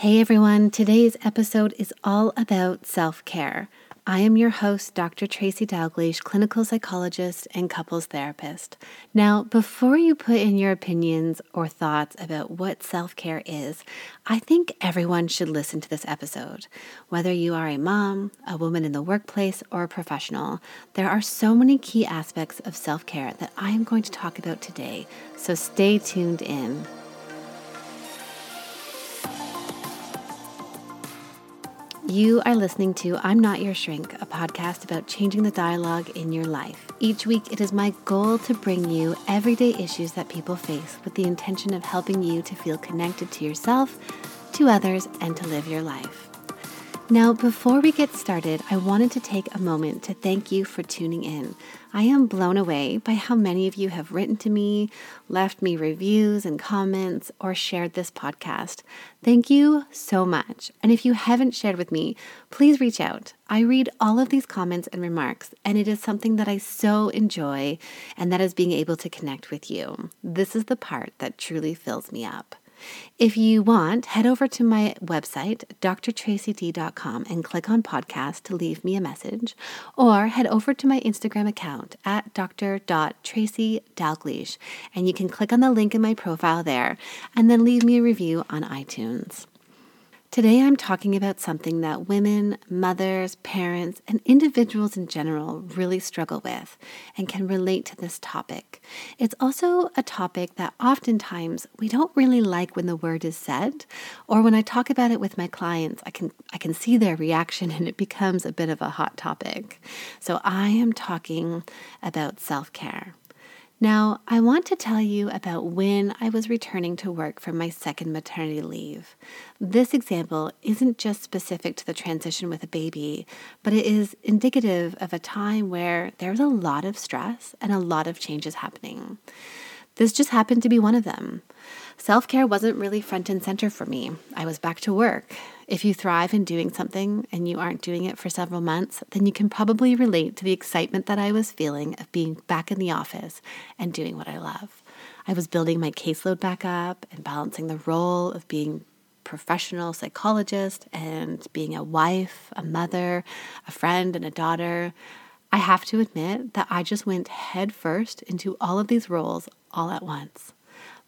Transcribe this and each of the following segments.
Hey everyone, today's episode is all about self care. I am your host, Dr. Tracy Dalgleish, clinical psychologist and couples therapist. Now, before you put in your opinions or thoughts about what self care is, I think everyone should listen to this episode. Whether you are a mom, a woman in the workplace, or a professional, there are so many key aspects of self care that I am going to talk about today, so stay tuned in. You are listening to I'm Not Your Shrink, a podcast about changing the dialogue in your life. Each week, it is my goal to bring you everyday issues that people face with the intention of helping you to feel connected to yourself, to others, and to live your life. Now, before we get started, I wanted to take a moment to thank you for tuning in. I am blown away by how many of you have written to me, left me reviews and comments, or shared this podcast. Thank you so much. And if you haven't shared with me, please reach out. I read all of these comments and remarks, and it is something that I so enjoy, and that is being able to connect with you. This is the part that truly fills me up. If you want, head over to my website, drtracyd.com, and click on podcast to leave me a message, or head over to my Instagram account at dr.tracydalgleish, and you can click on the link in my profile there and then leave me a review on iTunes. Today, I'm talking about something that women, mothers, parents, and individuals in general really struggle with and can relate to this topic. It's also a topic that oftentimes we don't really like when the word is said, or when I talk about it with my clients, I can, I can see their reaction and it becomes a bit of a hot topic. So, I am talking about self care. Now, I want to tell you about when I was returning to work from my second maternity leave. This example isn't just specific to the transition with a baby, but it is indicative of a time where there was a lot of stress and a lot of changes happening. This just happened to be one of them. Self care wasn't really front and center for me. I was back to work. If you thrive in doing something and you aren't doing it for several months, then you can probably relate to the excitement that I was feeling of being back in the office and doing what I love. I was building my caseload back up and balancing the role of being professional psychologist and being a wife, a mother, a friend, and a daughter. I have to admit that I just went headfirst into all of these roles all at once.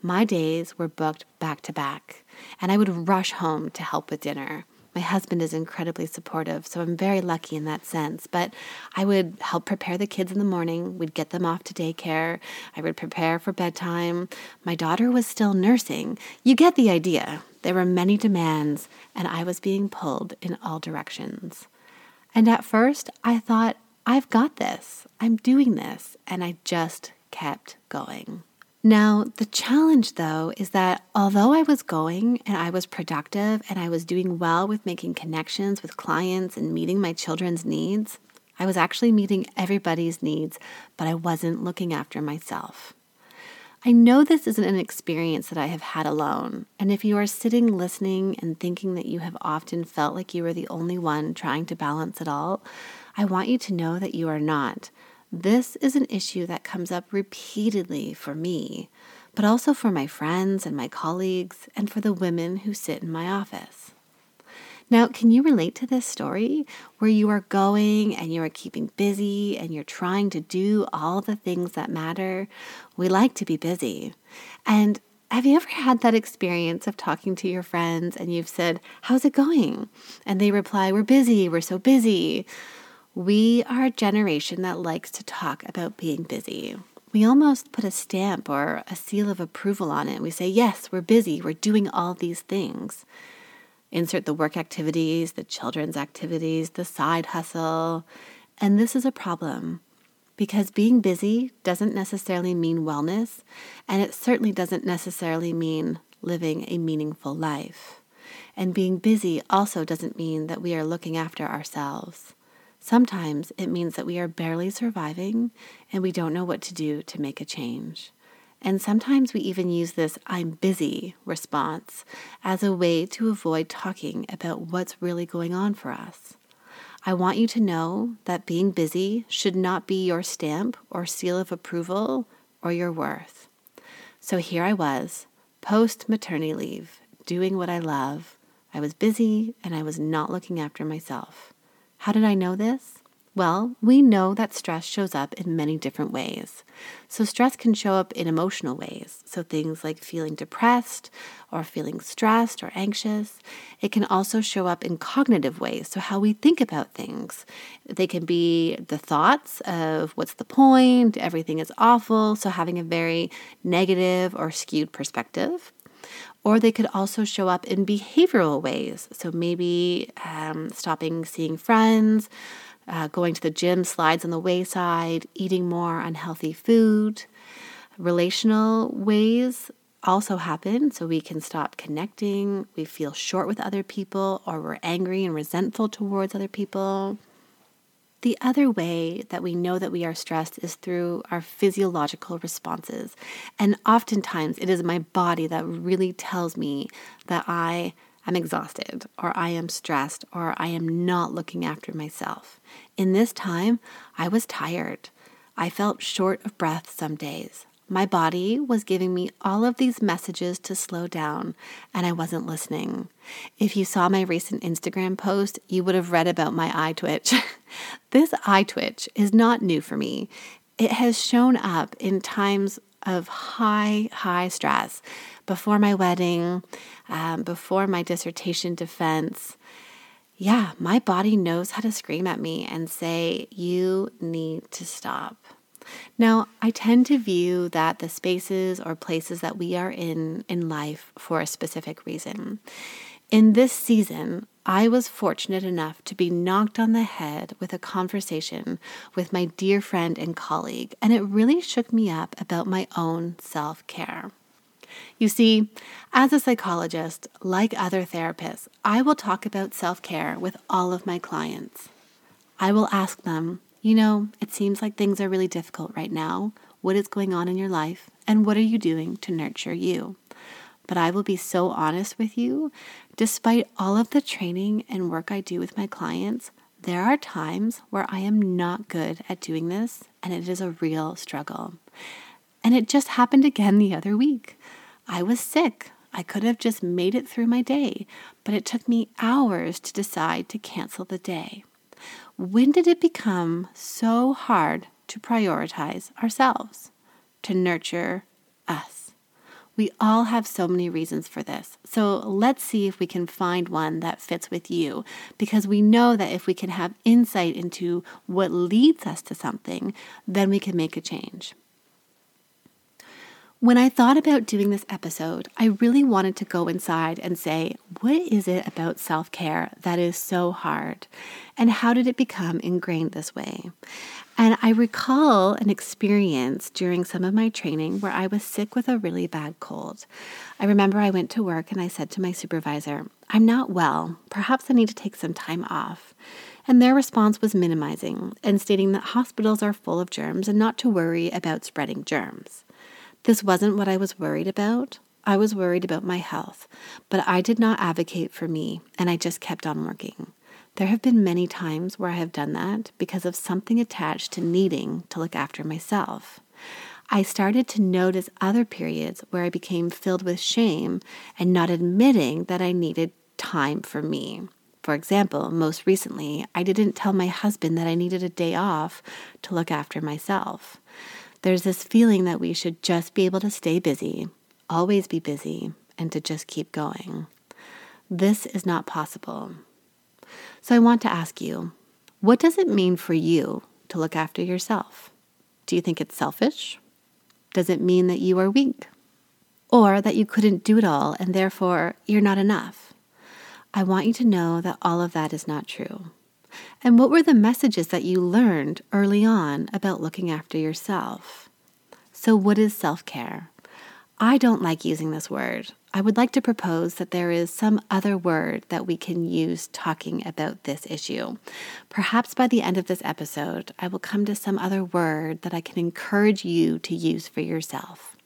My days were booked back to back, and I would rush home to help with dinner. My husband is incredibly supportive, so I'm very lucky in that sense. But I would help prepare the kids in the morning. We'd get them off to daycare. I would prepare for bedtime. My daughter was still nursing. You get the idea. There were many demands, and I was being pulled in all directions. And at first, I thought, I've got this. I'm doing this. And I just kept going. Now, the challenge though is that although I was going and I was productive and I was doing well with making connections with clients and meeting my children's needs, I was actually meeting everybody's needs, but I wasn't looking after myself. I know this isn't an experience that I have had alone, and if you are sitting listening and thinking that you have often felt like you were the only one trying to balance it all, I want you to know that you are not. This is an issue that comes up repeatedly for me, but also for my friends and my colleagues, and for the women who sit in my office. Now, can you relate to this story where you are going and you are keeping busy and you're trying to do all the things that matter? We like to be busy. And have you ever had that experience of talking to your friends and you've said, How's it going? And they reply, We're busy, we're so busy. We are a generation that likes to talk about being busy. We almost put a stamp or a seal of approval on it. We say, yes, we're busy, we're doing all these things. Insert the work activities, the children's activities, the side hustle. And this is a problem because being busy doesn't necessarily mean wellness, and it certainly doesn't necessarily mean living a meaningful life. And being busy also doesn't mean that we are looking after ourselves. Sometimes it means that we are barely surviving and we don't know what to do to make a change. And sometimes we even use this I'm busy response as a way to avoid talking about what's really going on for us. I want you to know that being busy should not be your stamp or seal of approval or your worth. So here I was, post maternity leave, doing what I love, I was busy, and I was not looking after myself. How did I know this? Well, we know that stress shows up in many different ways. So, stress can show up in emotional ways. So, things like feeling depressed or feeling stressed or anxious. It can also show up in cognitive ways. So, how we think about things. They can be the thoughts of what's the point, everything is awful. So, having a very negative or skewed perspective. Or they could also show up in behavioral ways. So, maybe um, stopping seeing friends uh, going to the gym slides on the wayside, eating more unhealthy food. Relational ways also happen, so we can stop connecting, we feel short with other people, or we're angry and resentful towards other people. The other way that we know that we are stressed is through our physiological responses. And oftentimes it is my body that really tells me that I I'm exhausted, or I am stressed, or I am not looking after myself. In this time, I was tired. I felt short of breath some days. My body was giving me all of these messages to slow down, and I wasn't listening. If you saw my recent Instagram post, you would have read about my eye twitch. this eye twitch is not new for me. It has shown up in times of high, high stress before my wedding, um, before my dissertation defense. Yeah, my body knows how to scream at me and say, You need to stop. Now, I tend to view that the spaces or places that we are in in life for a specific reason. In this season, I was fortunate enough to be knocked on the head with a conversation with my dear friend and colleague, and it really shook me up about my own self care. You see, as a psychologist, like other therapists, I will talk about self care with all of my clients. I will ask them, you know, it seems like things are really difficult right now. What is going on in your life? And what are you doing to nurture you? But I will be so honest with you. Despite all of the training and work I do with my clients, there are times where I am not good at doing this, and it is a real struggle. And it just happened again the other week. I was sick. I could have just made it through my day, but it took me hours to decide to cancel the day. When did it become so hard to prioritize ourselves, to nurture us? We all have so many reasons for this. So let's see if we can find one that fits with you because we know that if we can have insight into what leads us to something, then we can make a change. When I thought about doing this episode, I really wanted to go inside and say, what is it about self care that is so hard? And how did it become ingrained this way? And I recall an experience during some of my training where I was sick with a really bad cold. I remember I went to work and I said to my supervisor, I'm not well. Perhaps I need to take some time off. And their response was minimizing and stating that hospitals are full of germs and not to worry about spreading germs. This wasn't what I was worried about. I was worried about my health, but I did not advocate for me, and I just kept on working. There have been many times where I have done that because of something attached to needing to look after myself. I started to notice other periods where I became filled with shame and not admitting that I needed time for me. For example, most recently, I didn't tell my husband that I needed a day off to look after myself. There's this feeling that we should just be able to stay busy, always be busy, and to just keep going. This is not possible. So I want to ask you what does it mean for you to look after yourself? Do you think it's selfish? Does it mean that you are weak? Or that you couldn't do it all and therefore you're not enough? I want you to know that all of that is not true. And what were the messages that you learned early on about looking after yourself? So, what is self care? I don't like using this word. I would like to propose that there is some other word that we can use talking about this issue. Perhaps by the end of this episode, I will come to some other word that I can encourage you to use for yourself.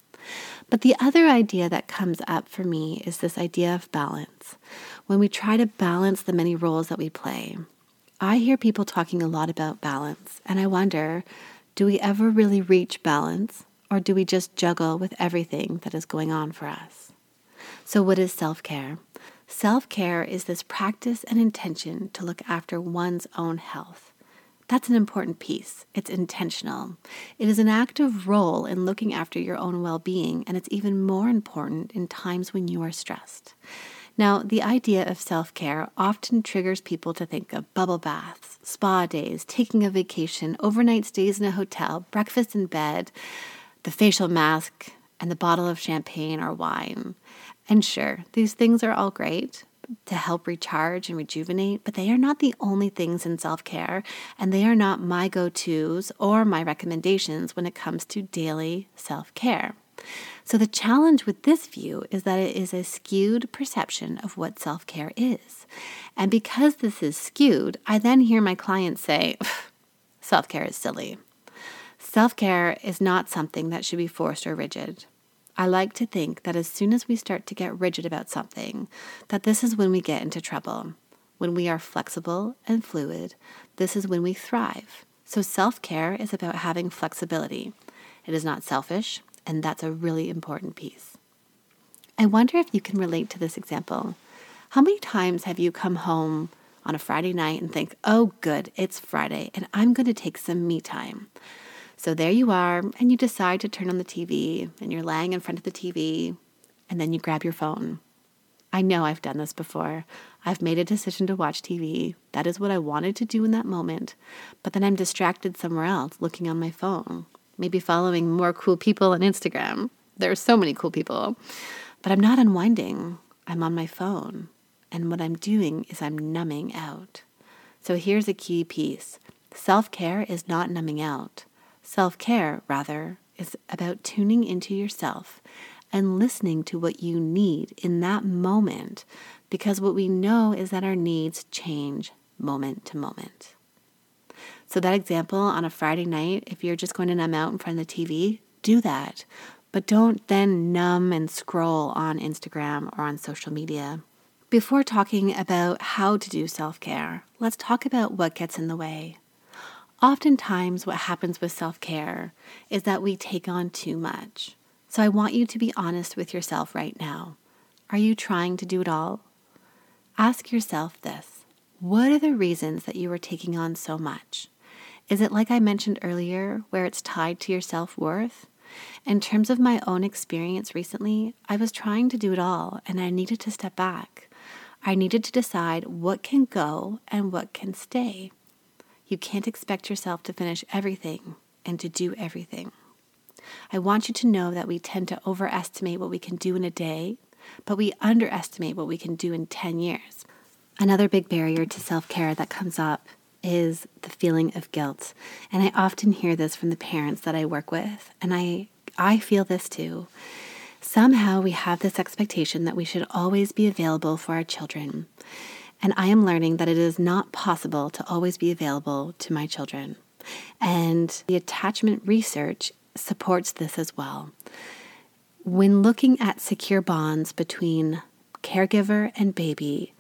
But the other idea that comes up for me is this idea of balance. When we try to balance the many roles that we play, I hear people talking a lot about balance, and I wonder do we ever really reach balance, or do we just juggle with everything that is going on for us? So, what is self care? Self care is this practice and intention to look after one's own health. That's an important piece. It's intentional. It is an active role in looking after your own well being, and it's even more important in times when you are stressed. Now, the idea of self care often triggers people to think of bubble baths, spa days, taking a vacation, overnight stays in a hotel, breakfast in bed, the facial mask, and the bottle of champagne or wine. And sure, these things are all great, to help recharge and rejuvenate, but they are not the only things in self care, and they are not my go tos or my recommendations when it comes to daily self care. So, the challenge with this view is that it is a skewed perception of what self care is. And because this is skewed, I then hear my clients say, self care is silly. Self care is not something that should be forced or rigid. I like to think that as soon as we start to get rigid about something, that this is when we get into trouble. When we are flexible and fluid, this is when we thrive. So self care is about having flexibility. It is not selfish, and that's a really important piece. I wonder if you can relate to this example. How many times have you come home on a Friday night and think, oh, good, it's Friday, and I'm going to take some me time? So there you are, and you decide to turn on the TV, and you're laying in front of the TV, and then you grab your phone. I know I've done this before. I've made a decision to watch TV. That is what I wanted to do in that moment. But then I'm distracted somewhere else looking on my phone, maybe following more cool people on Instagram. There are so many cool people. But I'm not unwinding. I'm on my phone. And what I'm doing is I'm numbing out. So here's a key piece self care is not numbing out. Self care, rather, is about tuning into yourself and listening to what you need in that moment because what we know is that our needs change moment to moment. So, that example on a Friday night, if you're just going to numb out in front of the TV, do that. But don't then numb and scroll on Instagram or on social media. Before talking about how to do self care, let's talk about what gets in the way. Oftentimes, what happens with self care is that we take on too much. So, I want you to be honest with yourself right now. Are you trying to do it all? Ask yourself this What are the reasons that you are taking on so much? Is it like I mentioned earlier, where it's tied to your self worth? In terms of my own experience recently, I was trying to do it all and I needed to step back. I needed to decide what can go and what can stay. You can't expect yourself to finish everything and to do everything. I want you to know that we tend to overestimate what we can do in a day, but we underestimate what we can do in 10 years. Another big barrier to self care that comes up is the feeling of guilt. And I often hear this from the parents that I work with, and I, I feel this too. Somehow we have this expectation that we should always be available for our children and I am learning that it is not possible to always be available to my children. And the attachment research supports this as well. When looking at secure bonds between caregiver and baby,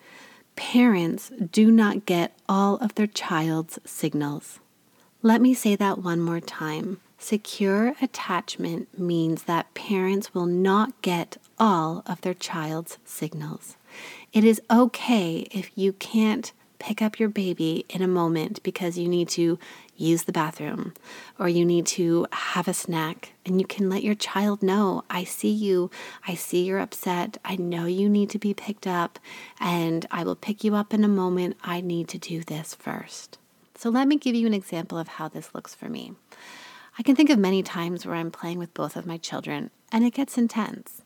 parents do not get all of their child's signals. Let me say that one more time. Secure attachment means that parents will not get all of their child's signals. It is okay if you can't pick up your baby in a moment because you need to use the bathroom or you need to have a snack. And you can let your child know I see you. I see you're upset. I know you need to be picked up and I will pick you up in a moment. I need to do this first. So let me give you an example of how this looks for me. I can think of many times where I'm playing with both of my children and it gets intense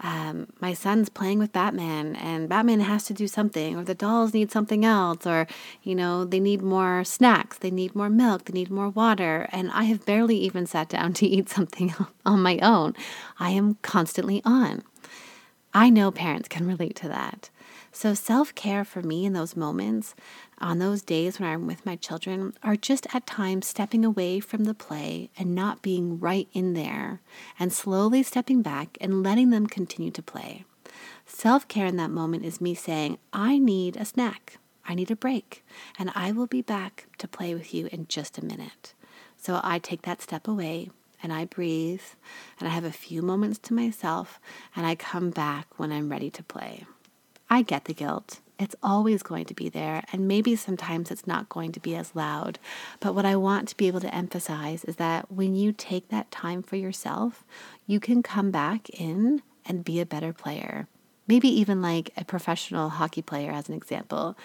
um, my son's playing with Batman and Batman has to do something, or the dolls need something else, or, you know, they need more snacks, they need more milk, they need more water. And I have barely even sat down to eat something on my own. I am constantly on. I know parents can relate to that. So, self care for me in those moments, on those days when I'm with my children, are just at times stepping away from the play and not being right in there, and slowly stepping back and letting them continue to play. Self care in that moment is me saying, I need a snack, I need a break, and I will be back to play with you in just a minute. So, I take that step away and I breathe and I have a few moments to myself and I come back when I'm ready to play. I get the guilt. It's always going to be there, and maybe sometimes it's not going to be as loud. But what I want to be able to emphasize is that when you take that time for yourself, you can come back in and be a better player. Maybe even like a professional hockey player, as an example.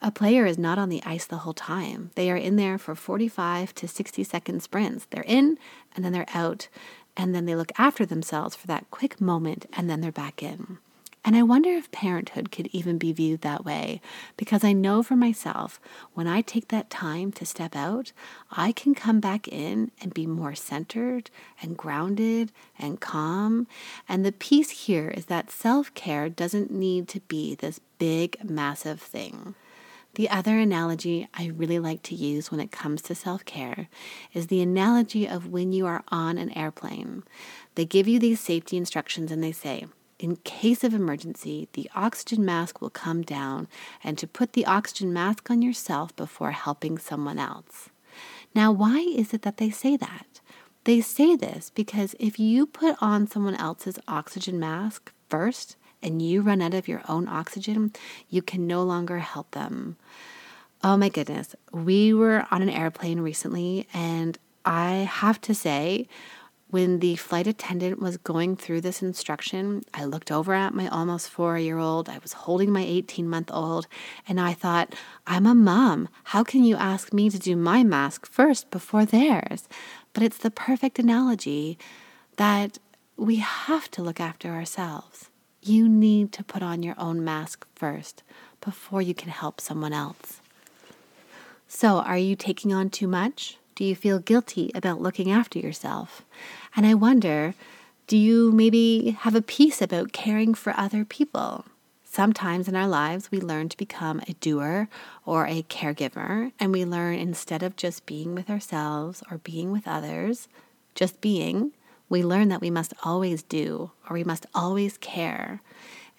A player is not on the ice the whole time. They are in there for 45 to 60 second sprints. They're in and then they're out, and then they look after themselves for that quick moment and then they're back in. And I wonder if parenthood could even be viewed that way, because I know for myself, when I take that time to step out, I can come back in and be more centered and grounded and calm. And the piece here is that self care doesn't need to be this big, massive thing. The other analogy I really like to use when it comes to self care is the analogy of when you are on an airplane. They give you these safety instructions and they say, in case of emergency, the oxygen mask will come down, and to put the oxygen mask on yourself before helping someone else. Now, why is it that they say that? They say this because if you put on someone else's oxygen mask first, and you run out of your own oxygen, you can no longer help them. Oh my goodness. We were on an airplane recently, and I have to say, when the flight attendant was going through this instruction, I looked over at my almost four year old. I was holding my 18 month old, and I thought, I'm a mom. How can you ask me to do my mask first before theirs? But it's the perfect analogy that we have to look after ourselves. You need to put on your own mask first before you can help someone else. So, are you taking on too much? Do you feel guilty about looking after yourself? And I wonder, do you maybe have a piece about caring for other people? Sometimes in our lives, we learn to become a doer or a caregiver, and we learn instead of just being with ourselves or being with others, just being, we learn that we must always do or we must always care.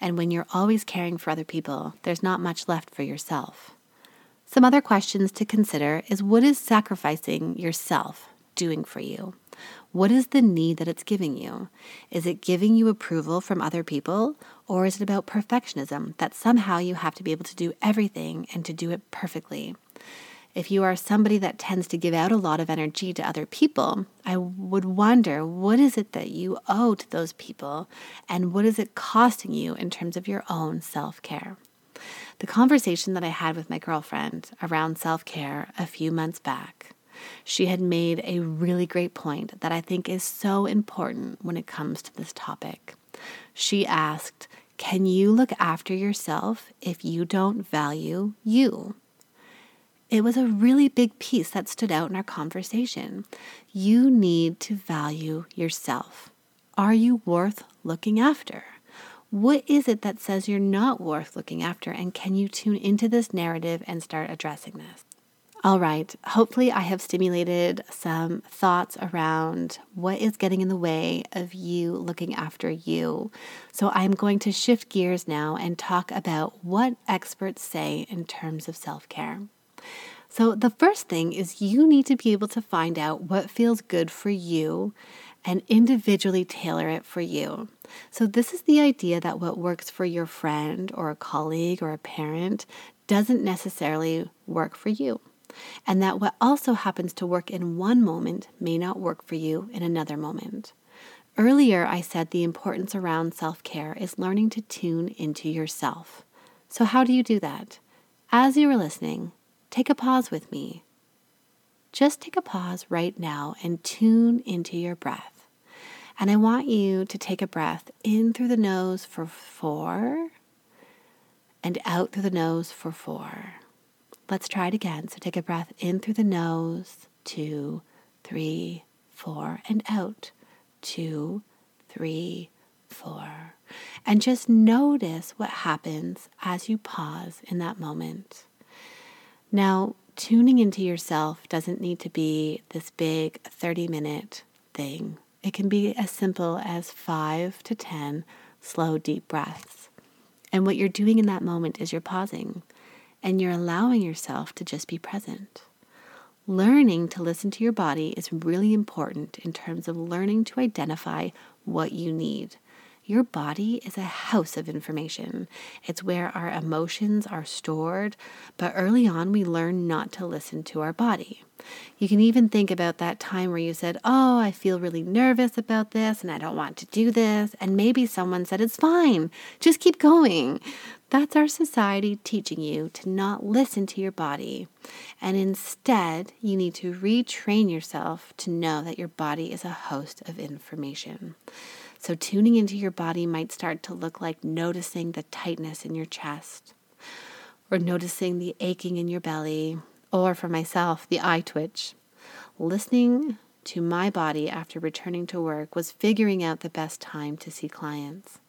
And when you're always caring for other people, there's not much left for yourself. Some other questions to consider is what is sacrificing yourself doing for you? What is the need that it's giving you? Is it giving you approval from other people, or is it about perfectionism that somehow you have to be able to do everything and to do it perfectly? if you are somebody that tends to give out a lot of energy to other people, I would wonder what is it that you owe to those people and what is it costing you in terms of your own self care? The conversation that I had with my girlfriend around self care a few months back, she had made a really great point that I think is so important when it comes to this topic. She asked, Can you look after yourself if you don't value you? It was a really big piece that stood out in our conversation. You need to value yourself. Are you worth looking after? What is it that says you're not worth looking after? And can you tune into this narrative and start addressing this? All right, hopefully, I have stimulated some thoughts around what is getting in the way of you looking after you. So, I'm going to shift gears now and talk about what experts say in terms of self care. So, the first thing is you need to be able to find out what feels good for you and individually tailor it for you. So, this is the idea that what works for your friend or a colleague or a parent doesn't necessarily work for you. And that what also happens to work in one moment may not work for you in another moment. Earlier, I said the importance around self care is learning to tune into yourself. So, how do you do that? As you are listening, take a pause with me. Just take a pause right now and tune into your breath. And I want you to take a breath in through the nose for four and out through the nose for four. Let's try it again. So take a breath in through the nose, two, three, four, and out, two, three, four. And just notice what happens as you pause in that moment. Now, tuning into yourself doesn't need to be this big 30 minute thing. It can be as simple as five to 10 slow, deep breaths. And what you're doing in that moment is you're pausing and you're allowing yourself to just be present. Learning to listen to your body is really important in terms of learning to identify what you need. Your body is a house of information. It's where our emotions are stored, but early on we learn not to listen to our body. You can even think about that time where you said, Oh, I feel really nervous about this and I don't want to do this. And maybe someone said, It's fine, just keep going. That's our society teaching you to not listen to your body. And instead, you need to retrain yourself to know that your body is a host of information. So, tuning into your body might start to look like noticing the tightness in your chest, or noticing the aching in your belly, or for myself, the eye twitch. Listening to my body after returning to work was figuring out the best time to see clients.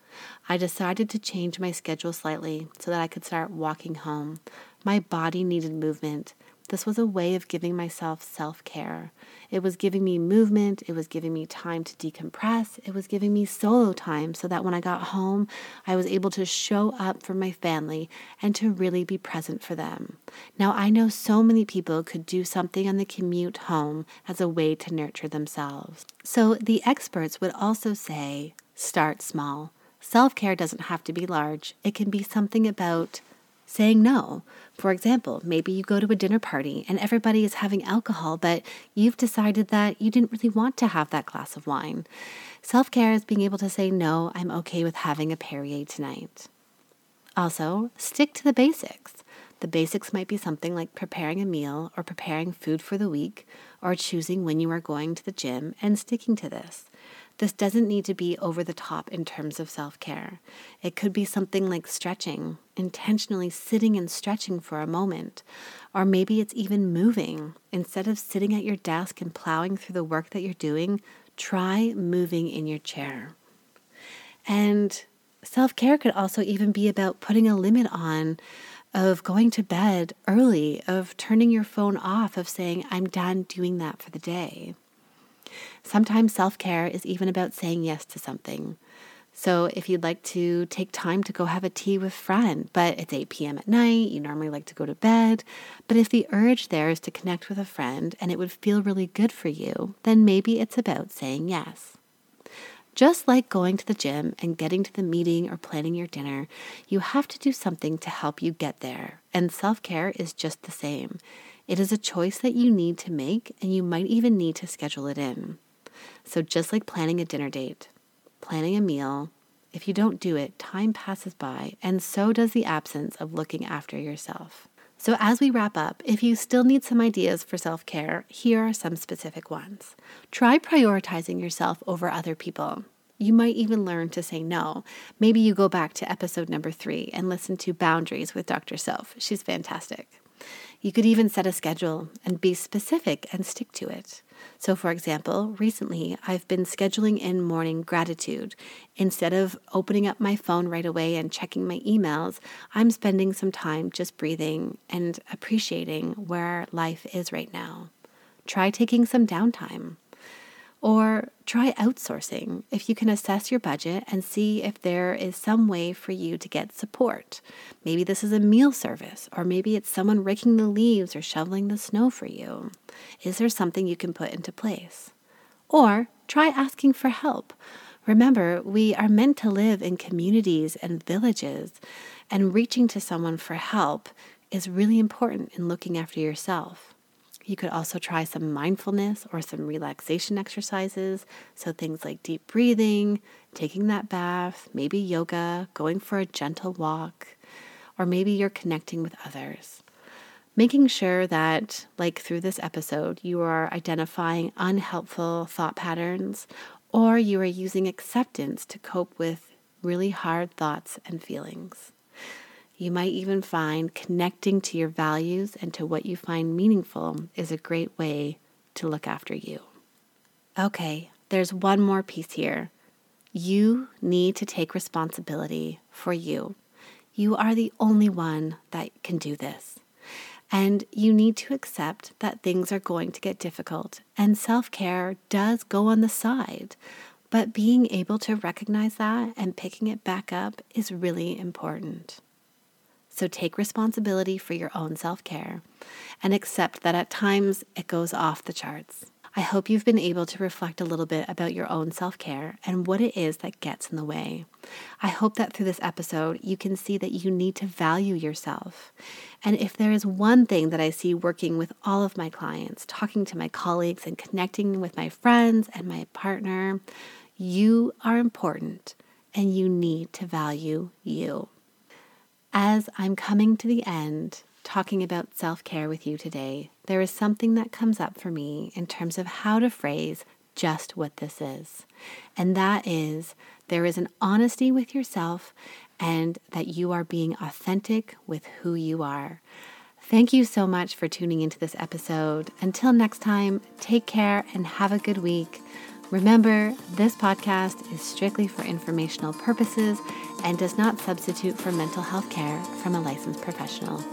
I decided to change my schedule slightly so that I could start walking home. My body needed movement. This was a way of giving myself self care. It was giving me movement. It was giving me time to decompress. It was giving me solo time so that when I got home, I was able to show up for my family and to really be present for them. Now, I know so many people could do something on the commute home as a way to nurture themselves. So, the experts would also say start small. Self care doesn't have to be large, it can be something about saying no. For example, maybe you go to a dinner party and everybody is having alcohol, but you've decided that you didn't really want to have that glass of wine. Self care is being able to say, no, I'm okay with having a Perrier tonight. Also, stick to the basics. The basics might be something like preparing a meal or preparing food for the week or choosing when you are going to the gym and sticking to this. This doesn't need to be over the top in terms of self care. It could be something like stretching, intentionally sitting and stretching for a moment. Or maybe it's even moving. Instead of sitting at your desk and plowing through the work that you're doing, try moving in your chair. And self care could also even be about putting a limit on of going to bed early, of turning your phone off, of saying, I'm done doing that for the day. Sometimes self care is even about saying yes to something. So if you'd like to take time to go have a tea with friend, but it's 8 p.m. at night, you normally like to go to bed, but if the urge there is to connect with a friend and it would feel really good for you, then maybe it's about saying yes. Just like going to the gym and getting to the meeting or planning your dinner, you have to do something to help you get there. And self care is just the same. It is a choice that you need to make, and you might even need to schedule it in. So, just like planning a dinner date, planning a meal, if you don't do it, time passes by, and so does the absence of looking after yourself. So, as we wrap up, if you still need some ideas for self care, here are some specific ones. Try prioritizing yourself over other people. You might even learn to say no. Maybe you go back to episode number three and listen to Boundaries with Dr. Self. She's fantastic. You could even set a schedule and be specific and stick to it. So, for example, recently I've been scheduling in morning gratitude. Instead of opening up my phone right away and checking my emails, I'm spending some time just breathing and appreciating where life is right now. Try taking some downtime. Or try outsourcing if you can assess your budget and see if there is some way for you to get support. Maybe this is a meal service, or maybe it's someone raking the leaves or shoveling the snow for you. Is there something you can put into place? Or try asking for help. Remember, we are meant to live in communities and villages, and reaching to someone for help is really important in looking after yourself. You could also try some mindfulness or some relaxation exercises. So, things like deep breathing, taking that bath, maybe yoga, going for a gentle walk, or maybe you're connecting with others. Making sure that, like through this episode, you are identifying unhelpful thought patterns or you are using acceptance to cope with really hard thoughts and feelings. You might even find connecting to your values and to what you find meaningful is a great way to look after you. Okay, there's one more piece here. You need to take responsibility for you. You are the only one that can do this. And you need to accept that things are going to get difficult, and self care does go on the side. But being able to recognize that and picking it back up is really important. So take responsibility for your own self care and accept that at times it goes off the charts. I hope you've been able to reflect a little bit about your own self care and what it is that gets in the way. I hope that through this episode, you can see that you need to value yourself. And if there is one thing that I see working with all of my clients, talking to my colleagues, and connecting with my friends and my partner, you are important and you need to value you. As I'm coming to the end, talking about self care with you today, there is something that comes up for me in terms of how to phrase just what this is. And that is there is an honesty with yourself and that you are being authentic with who you are. Thank you so much for tuning into this episode. Until next time, take care and have a good week. Remember, this podcast is strictly for informational purposes and does not substitute for mental health care from a licensed professional.